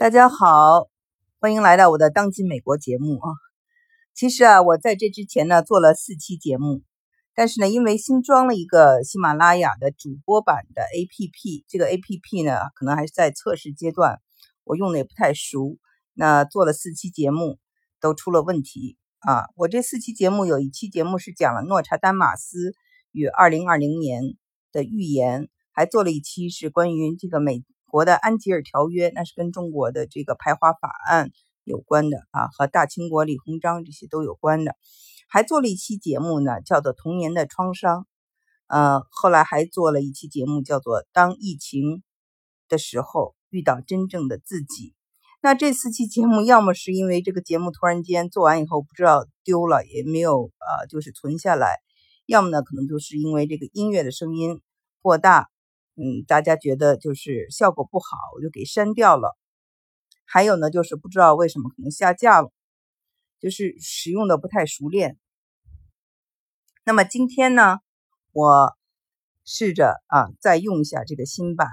大家好，欢迎来到我的当今美国节目啊。其实啊，我在这之前呢做了四期节目，但是呢，因为新装了一个喜马拉雅的主播版的 APP，这个 APP 呢可能还是在测试阶段，我用的也不太熟。那做了四期节目都出了问题啊。我这四期节目有一期节目是讲了诺查丹马斯与二零二零年的预言，还做了一期是关于这个美。国的安吉尔条约，那是跟中国的这个排华法案有关的啊，和大清国李鸿章这些都有关的。还做了一期节目呢，叫做《童年的创伤》。呃，后来还做了一期节目，叫做《当疫情的时候遇到真正的自己》。那这四期节目，要么是因为这个节目突然间做完以后不知道丢了，也没有呃就是存下来；要么呢，可能就是因为这个音乐的声音过大。嗯，大家觉得就是效果不好，我就给删掉了。还有呢，就是不知道为什么可能下架了，就是使用的不太熟练。那么今天呢，我试着啊再用一下这个新版。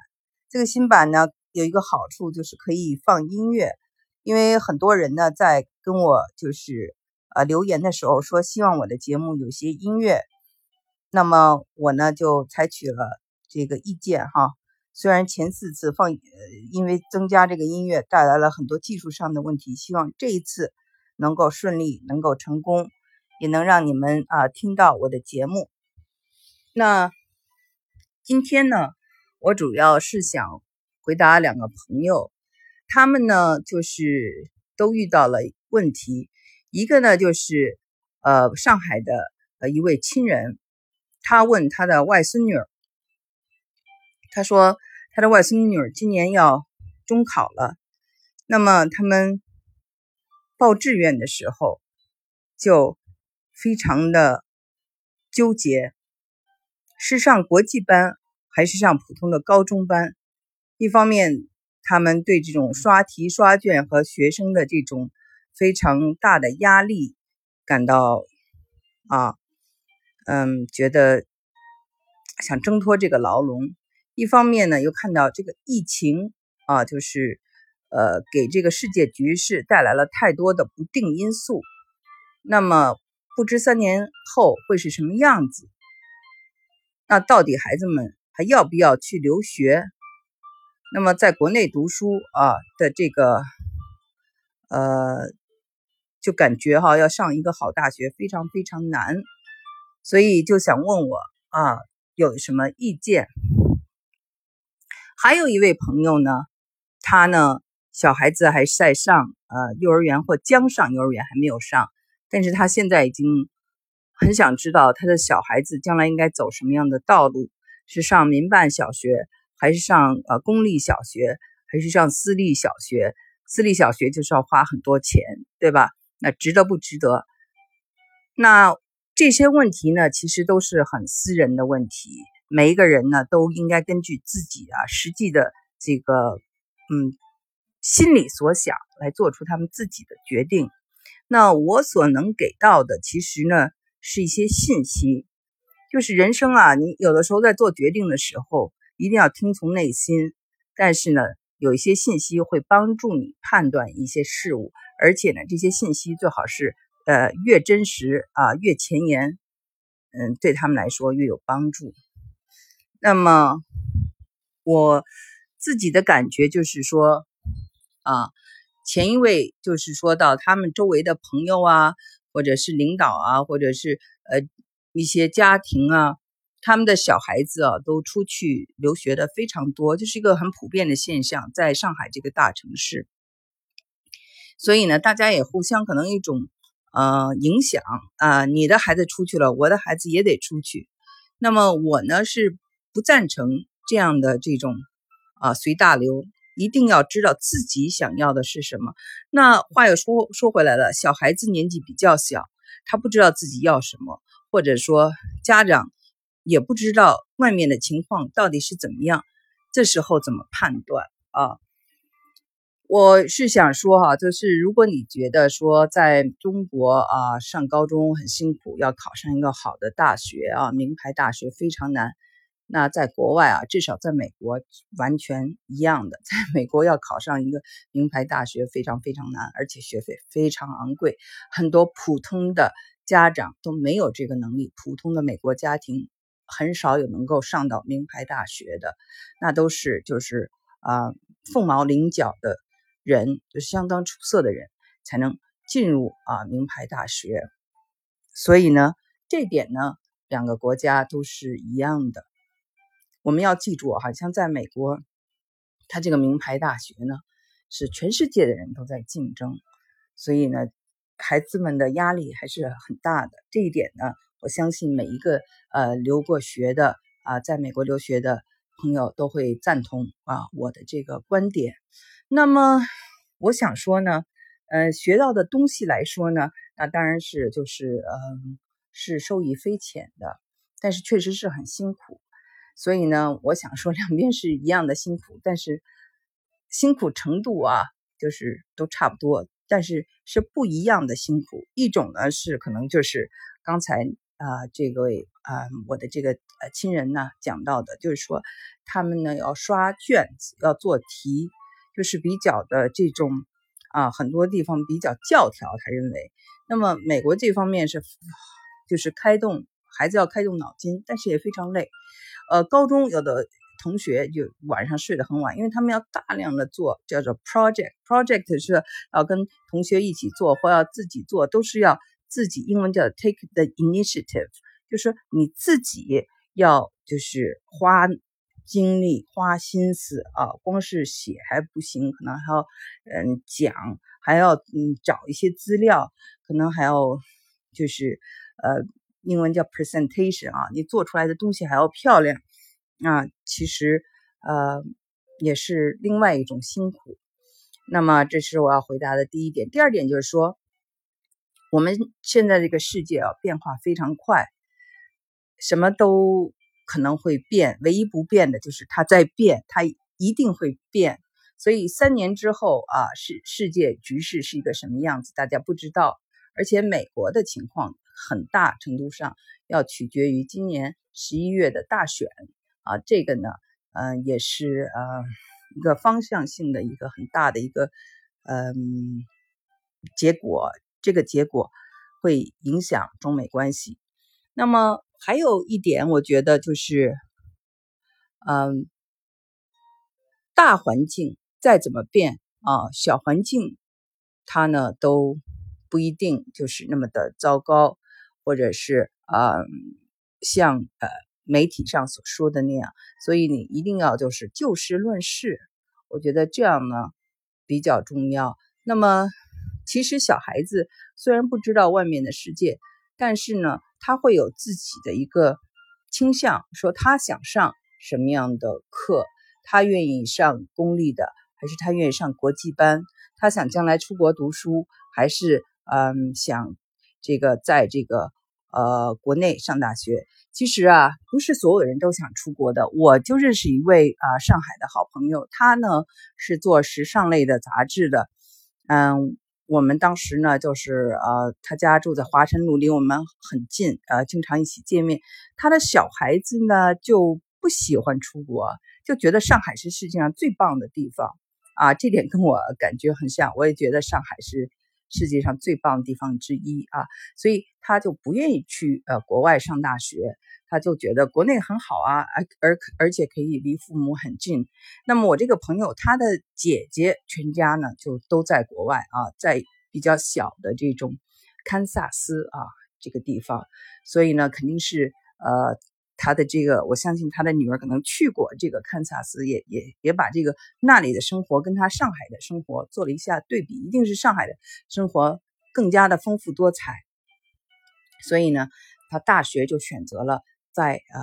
这个新版呢有一个好处就是可以放音乐，因为很多人呢在跟我就是呃留言的时候说希望我的节目有些音乐，那么我呢就采取了。这个意见哈，虽然前四次放呃，因为增加这个音乐带来了很多技术上的问题，希望这一次能够顺利，能够成功，也能让你们啊听到我的节目。那今天呢，我主要是想回答两个朋友，他们呢就是都遇到了问题，一个呢就是呃上海的呃一位亲人，他问他的外孙女儿。他说，他的外孙女今年要中考了，那么他们报志愿的时候就非常的纠结，是上国际班还是上普通的高中班？一方面，他们对这种刷题、刷卷和学生的这种非常大的压力感到啊，嗯，觉得想挣脱这个牢笼。一方面呢，又看到这个疫情啊，就是呃，给这个世界局势带来了太多的不定因素。那么，不知三年后会是什么样子？那到底孩子们还要不要去留学？那么，在国内读书啊的这个呃，就感觉哈，要上一个好大学非常非常难，所以就想问我啊，有什么意见？还有一位朋友呢，他呢小孩子还在上呃幼儿园或将上幼儿园，还没有上，但是他现在已经很想知道他的小孩子将来应该走什么样的道路，是上民办小学，还是上呃公立小学，还是上私立小学？私立小学就是要花很多钱，对吧？那值得不值得？那这些问题呢，其实都是很私人的问题。每一个人呢，都应该根据自己啊实际的这个嗯心里所想来做出他们自己的决定。那我所能给到的，其实呢是一些信息，就是人生啊，你有的时候在做决定的时候，一定要听从内心。但是呢，有一些信息会帮助你判断一些事物，而且呢，这些信息最好是呃越真实啊越前沿，嗯，对他们来说越有帮助。那么，我自己的感觉就是说，啊，前一位就是说到他们周围的朋友啊，或者是领导啊，或者是呃一些家庭啊，他们的小孩子啊都出去留学的非常多，就是一个很普遍的现象，在上海这个大城市。所以呢，大家也互相可能一种呃影响啊，你的孩子出去了，我的孩子也得出去。那么我呢是。不赞成这样的这种啊随大流，一定要知道自己想要的是什么。那话又说说回来了，小孩子年纪比较小，他不知道自己要什么，或者说家长也不知道外面的情况到底是怎么样，这时候怎么判断啊？我是想说哈，就是如果你觉得说在中国啊上高中很辛苦，要考上一个好的大学啊名牌大学非常难。那在国外啊，至少在美国完全一样的。在美国要考上一个名牌大学非常非常难，而且学费非常昂贵，很多普通的家长都没有这个能力。普通的美国家庭很少有能够上到名牌大学的，那都是就是啊凤毛麟角的人，就相当出色的人才能进入啊名牌大学。所以呢，这点呢，两个国家都是一样的。我们要记住，好像在美国，它这个名牌大学呢，是全世界的人都在竞争，所以呢，孩子们的压力还是很大的。这一点呢，我相信每一个呃留过学的啊，在美国留学的朋友都会赞同啊我的这个观点。那么，我想说呢，呃，学到的东西来说呢，那当然是就是嗯是受益匪浅的，但是确实是很辛苦。所以呢，我想说两边是一样的辛苦，但是辛苦程度啊，就是都差不多，但是是不一样的辛苦。一种呢是可能就是刚才啊这位啊我的这个呃亲人呢讲到的，就是说他们呢要刷卷子，要做题，就是比较的这种啊很多地方比较教条，他认为。那么美国这方面是就是开动孩子要开动脑筋，但是也非常累。呃，高中有的同学就晚上睡得很晚，因为他们要大量的做叫做 project，project 是要跟同学一起做或要自己做，都是要自己，英文叫 take the initiative，就是你自己要就是花精力、花心思啊，光是写还不行，可能还要嗯讲，还要嗯找一些资料，可能还要就是呃。英文叫 presentation 啊，你做出来的东西还要漂亮啊，其实呃也是另外一种辛苦。那么这是我要回答的第一点。第二点就是说，我们现在这个世界啊变化非常快，什么都可能会变，唯一不变的就是它在变，它一定会变。所以三年之后啊，世世界局势是一个什么样子，大家不知道。而且美国的情况。很大程度上要取决于今年十一月的大选啊，这个呢，嗯，也是呃一个方向性的一个很大的一个嗯结果，这个结果会影响中美关系。那么还有一点，我觉得就是，嗯，大环境再怎么变啊，小环境它呢都不一定就是那么的糟糕。或者是呃，像呃媒体上所说的那样，所以你一定要就是就事论事，我觉得这样呢比较重要。那么其实小孩子虽然不知道外面的世界，但是呢他会有自己的一个倾向，说他想上什么样的课，他愿意上公立的，还是他愿意上国际班，他想将来出国读书，还是嗯想这个在这个。呃，国内上大学，其实啊，不是所有人都想出国的。我就认识一位啊，上海的好朋友，他呢是做时尚类的杂志的。嗯，我们当时呢，就是呃，他家住在华晨路，离我们很近，呃，经常一起见面。他的小孩子呢就不喜欢出国，就觉得上海是世界上最棒的地方啊，这点跟我感觉很像。我也觉得上海是。世界上最棒的地方之一啊，所以他就不愿意去呃国外上大学，他就觉得国内很好啊，而而而且可以离父母很近。那么我这个朋友，他的姐姐全家呢就都在国外啊，在比较小的这种堪萨斯啊这个地方，所以呢肯定是呃。他的这个，我相信他的女儿可能去过这个堪萨斯，也也也把这个那里的生活跟他上海的生活做了一下对比，一定是上海的生活更加的丰富多彩。所以呢，他大学就选择了在呃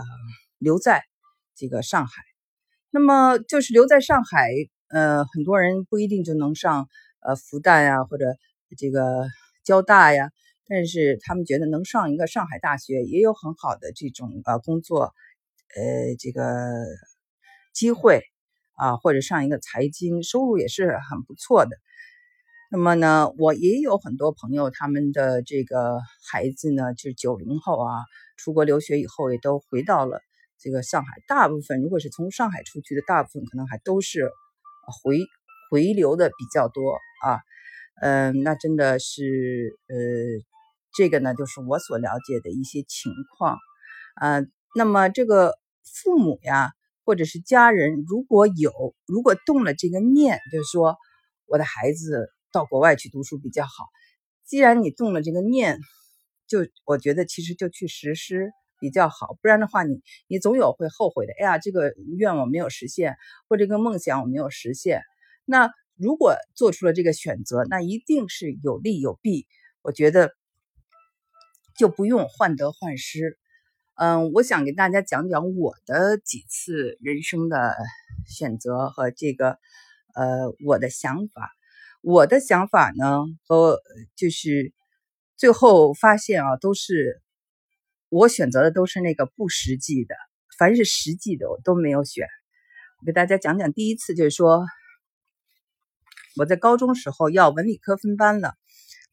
留在这个上海。那么就是留在上海，呃，很多人不一定就能上呃复旦呀，或者这个交大呀。但是他们觉得能上一个上海大学也有很好的这种呃工作，呃这个机会啊，或者上一个财经收入也是很不错的。那么呢，我也有很多朋友，他们的这个孩子呢，就是九零后啊，出国留学以后也都回到了这个上海大部分如果是从上海出去的，大部分可能还都是回回流的比较多啊。嗯，那真的是呃，这个呢就是我所了解的一些情况呃。那么这个父母呀，或者是家人，如果有如果动了这个念，就是说我的孩子到国外去读书比较好。既然你动了这个念，就我觉得其实就去实施比较好，不然的话，你你总有会后悔的。哎呀，这个愿望没有实现，或这个梦想我没有实现。那如果做出了这个选择，那一定是有利有弊。我觉得就不用患得患失。嗯，我想给大家讲讲我的几次人生的选择和这个呃我的想法。我的想法呢，和就是最后发现啊，都是我选择的都是那个不实际的，凡是实际的我都没有选。我给大家讲讲第一次，就是说我在高中时候要文理科分班了。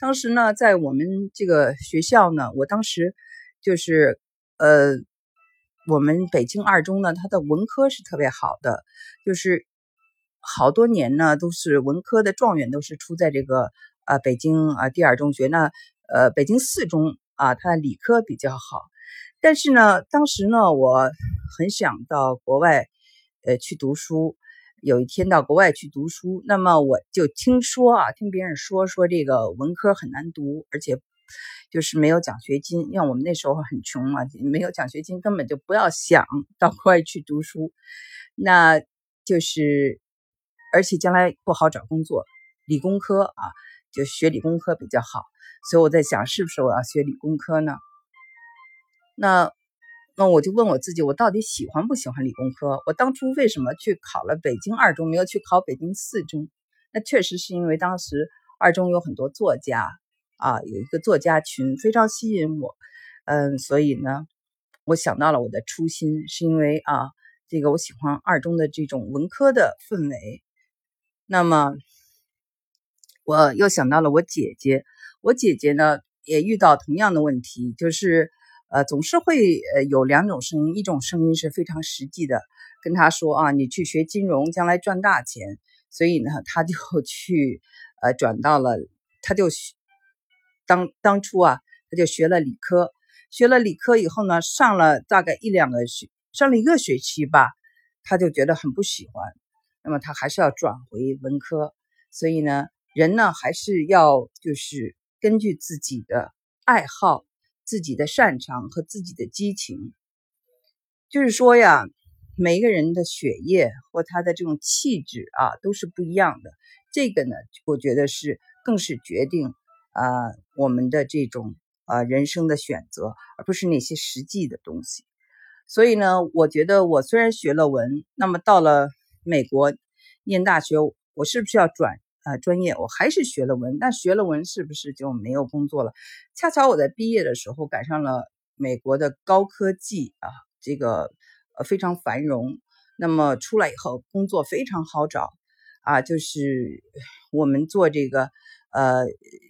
当时呢，在我们这个学校呢，我当时就是。呃，我们北京二中呢，它的文科是特别好的，就是好多年呢都是文科的状元都是出在这个呃北京啊第二中学。那呃北京四中啊，它的理科比较好。但是呢，当时呢，我很想到国外呃去读书。有一天到国外去读书，那么我就听说啊，听别人说说这个文科很难读，而且。就是没有奖学金，因为我们那时候很穷嘛，没有奖学金，根本就不要想 到国外去读书。那就是，而且将来不好找工作，理工科啊，就学理工科比较好。所以我在想，是不是我要学理工科呢？那那我就问我自己，我到底喜欢不喜欢理工科？我当初为什么去考了北京二中，没有去考北京四中？那确实是因为当时二中有很多作家。啊，有一个作家群非常吸引我，嗯，所以呢，我想到了我的初心，是因为啊，这个我喜欢二中的这种文科的氛围。那么，我又想到了我姐姐，我姐姐呢也遇到同样的问题，就是呃，总是会呃有两种声音，一种声音是非常实际的，跟他说啊，你去学金融，将来赚大钱，所以呢，他就 去呃转到了，他就。当当初啊，他就学了理科，学了理科以后呢，上了大概一两个学，上了一个学期吧，他就觉得很不喜欢，那么他还是要转回文科。所以呢，人呢还是要就是根据自己的爱好、自己的擅长和自己的激情，就是说呀，每个人的血液或他的这种气质啊都是不一样的。这个呢，我觉得是更是决定。啊，我们的这种啊人生的选择，而不是那些实际的东西。所以呢，我觉得我虽然学了文，那么到了美国念大学，我是不是要转啊专业？我还是学了文，但学了文是不是就没有工作了？恰巧我在毕业的时候赶上了美国的高科技啊，这个呃非常繁荣。那么出来以后，工作非常好找啊，就是我们做这个。呃，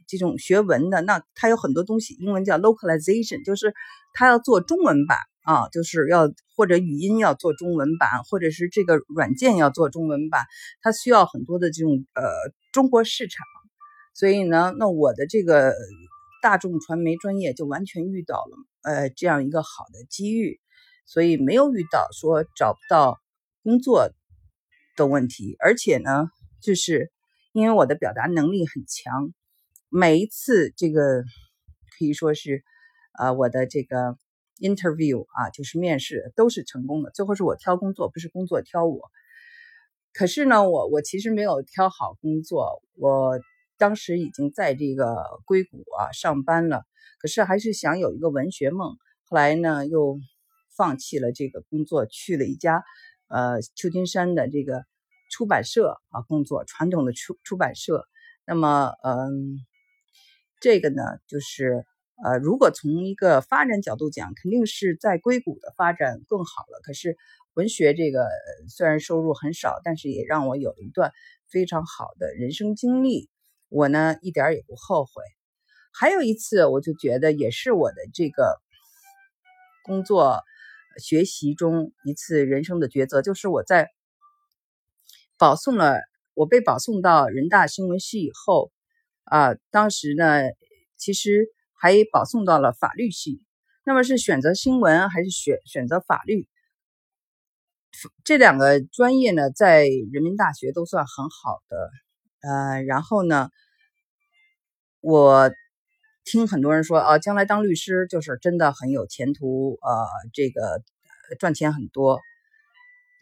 这种学文的，那它有很多东西，英文叫 localization，就是它要做中文版啊，就是要或者语音要做中文版，或者是这个软件要做中文版，它需要很多的这种呃中国市场。所以呢，那我的这个大众传媒专业就完全遇到了呃这样一个好的机遇，所以没有遇到说找不到工作的问题，而且呢，就是。因为我的表达能力很强，每一次这个可以说是，呃，我的这个 interview 啊，就是面试都是成功的。最后是我挑工作，不是工作挑我。可是呢，我我其实没有挑好工作。我当时已经在这个硅谷啊上班了，可是还是想有一个文学梦。后来呢，又放弃了这个工作，去了一家呃旧金山的这个。出版社啊，工作传统的出出版社，那么嗯，这个呢，就是呃，如果从一个发展角度讲，肯定是在硅谷的发展更好了。可是文学这个虽然收入很少，但是也让我有了一段非常好的人生经历，我呢一点也不后悔。还有一次，我就觉得也是我的这个工作学习中一次人生的抉择，就是我在保送了，我被保送到人大新闻系以后，啊，当时呢，其实还保送到了法律系。那么是选择新闻还是选选择法律？这两个专业呢，在人民大学都算很好的。呃，然后呢，我听很多人说啊，将来当律师就是真的很有前途，呃，这个赚钱很多。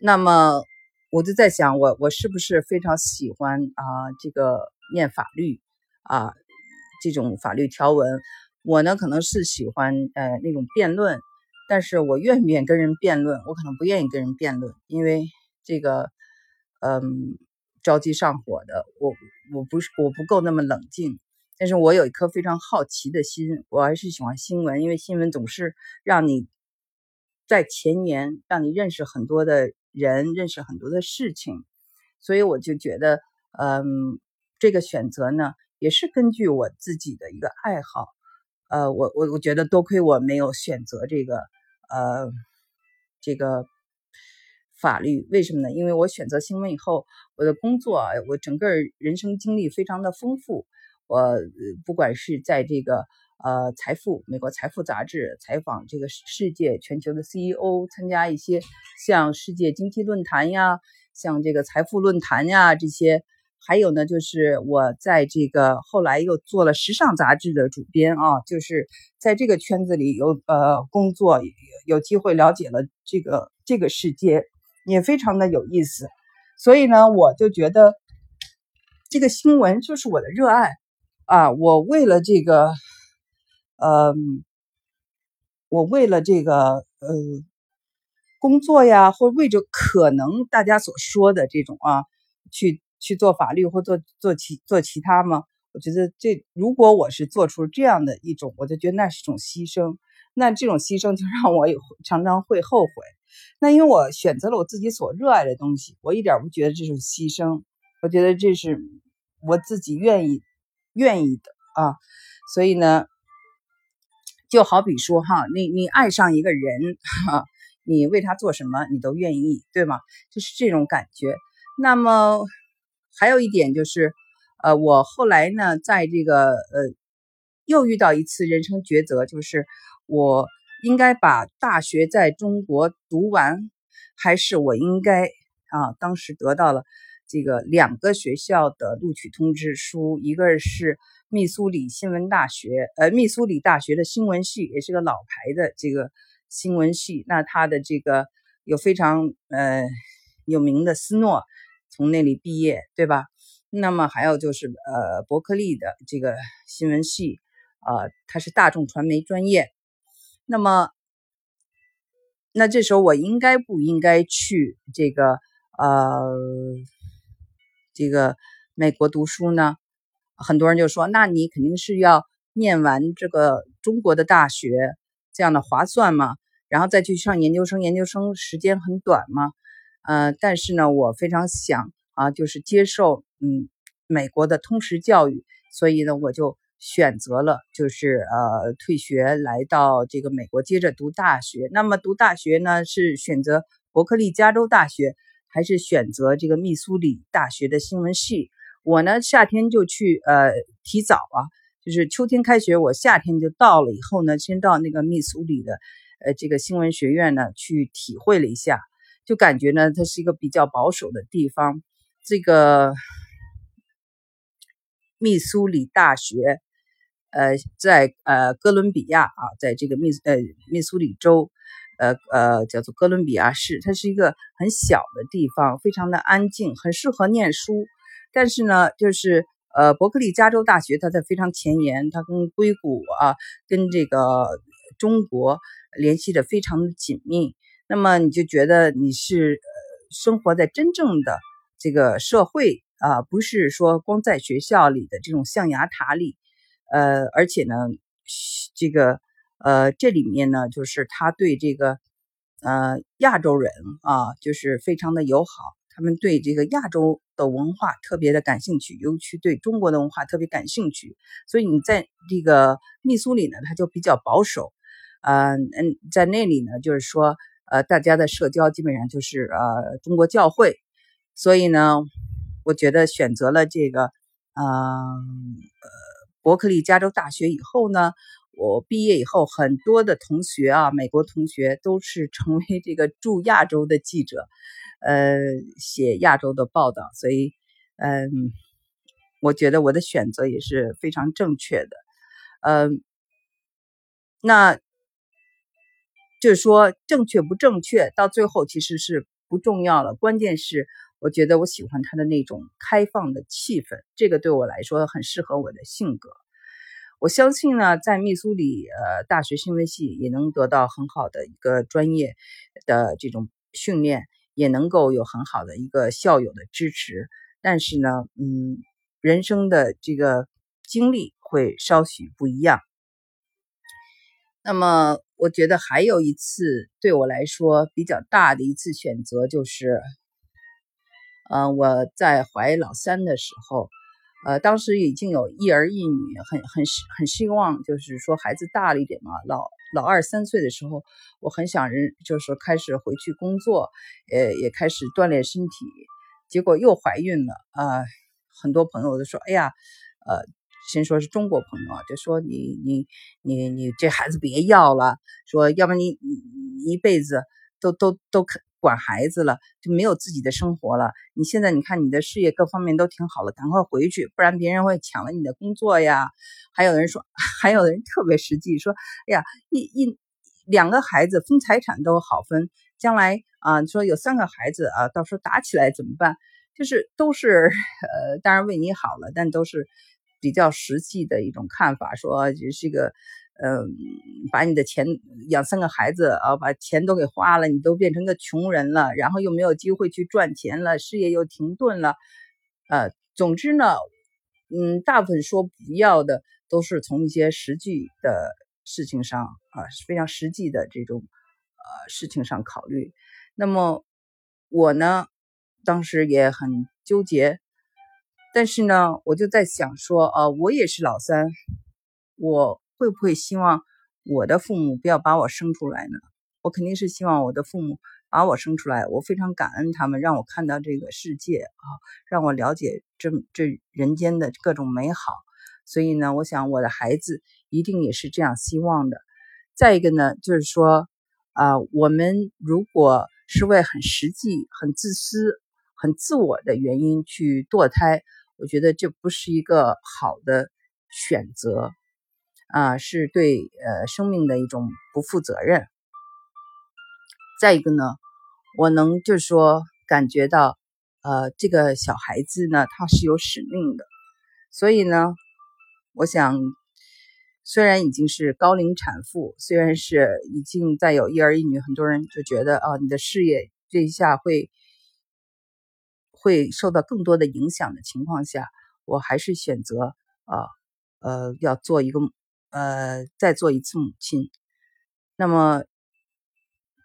那么我就在想，我我是不是非常喜欢啊这个念法律啊这种法律条文？我呢可能是喜欢呃那种辩论，但是我愿不愿意跟人辩论？我可能不愿意跟人辩论，因为这个嗯。着急上火的我，我不是我不够那么冷静，但是我有一颗非常好奇的心，我还是喜欢新闻，因为新闻总是让你在前沿，让你认识很多的人，认识很多的事情，所以我就觉得，嗯，这个选择呢，也是根据我自己的一个爱好，呃，我我我觉得多亏我没有选择这个，呃，这个。法律为什么呢？因为我选择新闻以后，我的工作，我整个人生经历非常的丰富。我不管是在这个呃财富美国财富杂志采访这个世界全球的 CEO，参加一些像世界经济论坛呀，像这个财富论坛呀这些，还有呢就是我在这个后来又做了时尚杂志的主编啊，就是在这个圈子里有呃工作，有机会了解了这个这个世界。也非常的有意思，所以呢，我就觉得这个新闻就是我的热爱啊！我为了这个，呃，我为了这个，呃，工作呀，或为着可能大家所说的这种啊，去去做法律或做做其做其他吗？我觉得这如果我是做出这样的一种，我就觉得那是一种牺牲，那这种牺牲就让我有常常会后悔。那因为我选择了我自己所热爱的东西，我一点不觉得这是牺牲，我觉得这是我自己愿意愿意的啊。所以呢，就好比说哈，你你爱上一个人哈，你为他做什么你都愿意，对吗？就是这种感觉。那么还有一点就是，呃，我后来呢，在这个呃，又遇到一次人生抉择，就是我。应该把大学在中国读完，还是我应该啊？当时得到了这个两个学校的录取通知书，一个是密苏里新闻大学，呃，密苏里大学的新闻系，也是个老牌的这个新闻系。那它的这个有非常呃有名的斯诺从那里毕业，对吧？那么还有就是呃伯克利的这个新闻系，呃，它是大众传媒专业。那么，那这时候我应该不应该去这个呃这个美国读书呢？很多人就说，那你肯定是要念完这个中国的大学，这样的划算吗？然后再去上研究生，研究生时间很短吗？呃，但是呢，我非常想啊，就是接受嗯美国的通识教育，所以呢，我就。选择了就是呃退学来到这个美国接着读大学。那么读大学呢是选择伯克利加州大学还是选择这个密苏里大学的新闻系？我呢夏天就去呃提早啊，就是秋天开学，我夏天就到了以后呢，先到那个密苏里的呃这个新闻学院呢去体会了一下，就感觉呢它是一个比较保守的地方。这个密苏里大学。呃，在呃哥伦比亚啊，在这个密呃密苏里州，呃呃叫做哥伦比亚市，它是一个很小的地方，非常的安静，很适合念书。但是呢，就是呃伯克利加州大学，它在非常前沿，它跟硅谷啊，跟这个中国联系的非常的紧密。那么你就觉得你是呃生活在真正的这个社会啊，不是说光在学校里的这种象牙塔里。呃，而且呢，这个呃，这里面呢，就是他对这个呃亚洲人啊，就是非常的友好，他们对这个亚洲的文化特别的感兴趣，尤其对中国的文化特别感兴趣。所以你在这个密苏里呢，他就比较保守，呃嗯，在那里呢，就是说呃，大家的社交基本上就是呃中国教会，所以呢，我觉得选择了这个，嗯呃，伯克利加州大学以后呢，我毕业以后很多的同学啊，美国同学都是成为这个驻亚洲的记者，呃，写亚洲的报道，所以，嗯，我觉得我的选择也是非常正确的，嗯，那。就是说，正确不正确，到最后其实是不重要了。关键是，我觉得我喜欢他的那种开放的气氛，这个对我来说很适合我的性格。我相信呢，在密苏里呃大学新闻系也能得到很好的一个专业的这种训练，也能够有很好的一个校友的支持。但是呢，嗯，人生的这个经历会稍许不一样。那么，我觉得还有一次对我来说比较大的一次选择，就是，呃，我在怀老三的时候，呃，当时已经有一儿一女，很很很希望，就是说孩子大了一点嘛，老老二三岁的时候，我很想人，就是开始回去工作，呃，也开始锻炼身体，结果又怀孕了，啊，很多朋友都说，哎呀，呃。先说是中国朋友，就说你你你你这孩子别要了，说要不然你你一辈子都都都管孩子了，就没有自己的生活了。你现在你看你的事业各方面都挺好了，赶快回去，不然别人会抢了你的工作呀。还有人说，还有人特别实际说，哎呀，一一两个孩子分财产都好分，将来啊，说有三个孩子啊，到时候打起来怎么办？就是都是呃，当然为你好了，但都是。比较实际的一种看法，说就是一个，嗯，把你的钱养三个孩子啊，把钱都给花了，你都变成个穷人了，然后又没有机会去赚钱了，事业又停顿了，呃，总之呢，嗯，大部分说不要的都是从一些实际的事情上啊，非常实际的这种呃事情上考虑。那么我呢，当时也很纠结。但是呢，我就在想说，呃，我也是老三，我会不会希望我的父母不要把我生出来呢？我肯定是希望我的父母把我生出来，我非常感恩他们，让我看到这个世界啊，让我了解这这人间的各种美好。所以呢，我想我的孩子一定也是这样希望的。再一个呢，就是说，啊，我们如果是为很实际、很自私、很自我的原因去堕胎。我觉得这不是一个好的选择，啊，是对呃生命的一种不负责任。再一个呢，我能就是说感觉到，呃，这个小孩子呢，他是有使命的。所以呢，我想，虽然已经是高龄产妇，虽然是已经再有一儿一女，很多人就觉得啊，你的事业这一下会。会受到更多的影响的情况下，我还是选择啊呃要做一个呃再做一次母亲。那么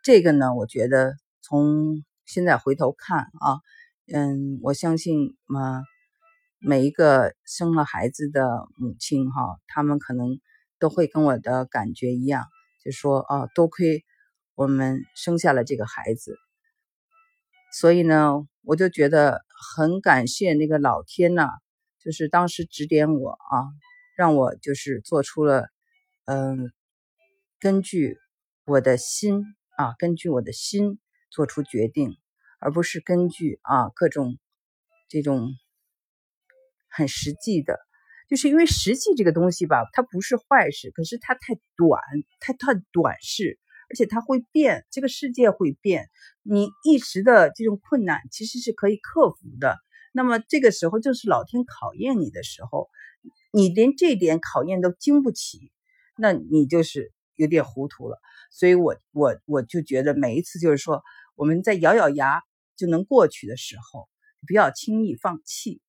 这个呢，我觉得从现在回头看啊，嗯，我相信嘛每一个生了孩子的母亲哈，他们可能都会跟我的感觉一样，就说啊多亏我们生下了这个孩子，所以呢。我就觉得很感谢那个老天呐，就是当时指点我啊，让我就是做出了，嗯，根据我的心啊，根据我的心做出决定，而不是根据啊各种这种很实际的，就是因为实际这个东西吧，它不是坏事，可是它太短，太太短视。而且它会变，这个世界会变，你一时的这种困难其实是可以克服的。那么这个时候就是老天考验你的时候，你连这点考验都经不起，那你就是有点糊涂了。所以我我我就觉得每一次就是说我们在咬咬牙就能过去的时候，不要轻易放弃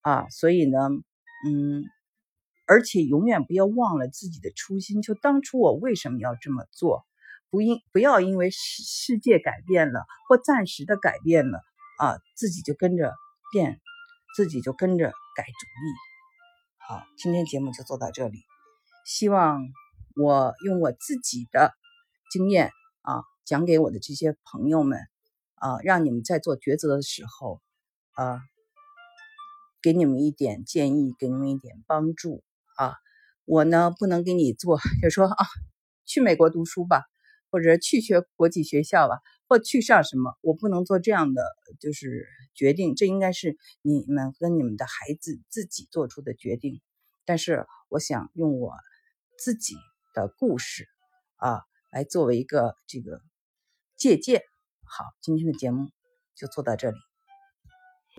啊。所以呢，嗯。而且永远不要忘了自己的初心，就当初我为什么要这么做。不因不要因为世世界改变了或暂时的改变了啊，自己就跟着变，自己就跟着改主意。好，今天节目就做到这里。希望我用我自己的经验啊，讲给我的这些朋友们啊，让你们在做抉择的时候啊，给你们一点建议，给你们一点帮助啊。我呢不能给你做，就说啊，去美国读书吧，或者去学国际学校吧，或去上什么，我不能做这样的就是决定，这应该是你们跟你们的孩子自己做出的决定。但是我想用我自己的故事啊，来作为一个这个借鉴。好，今天的节目就做到这里。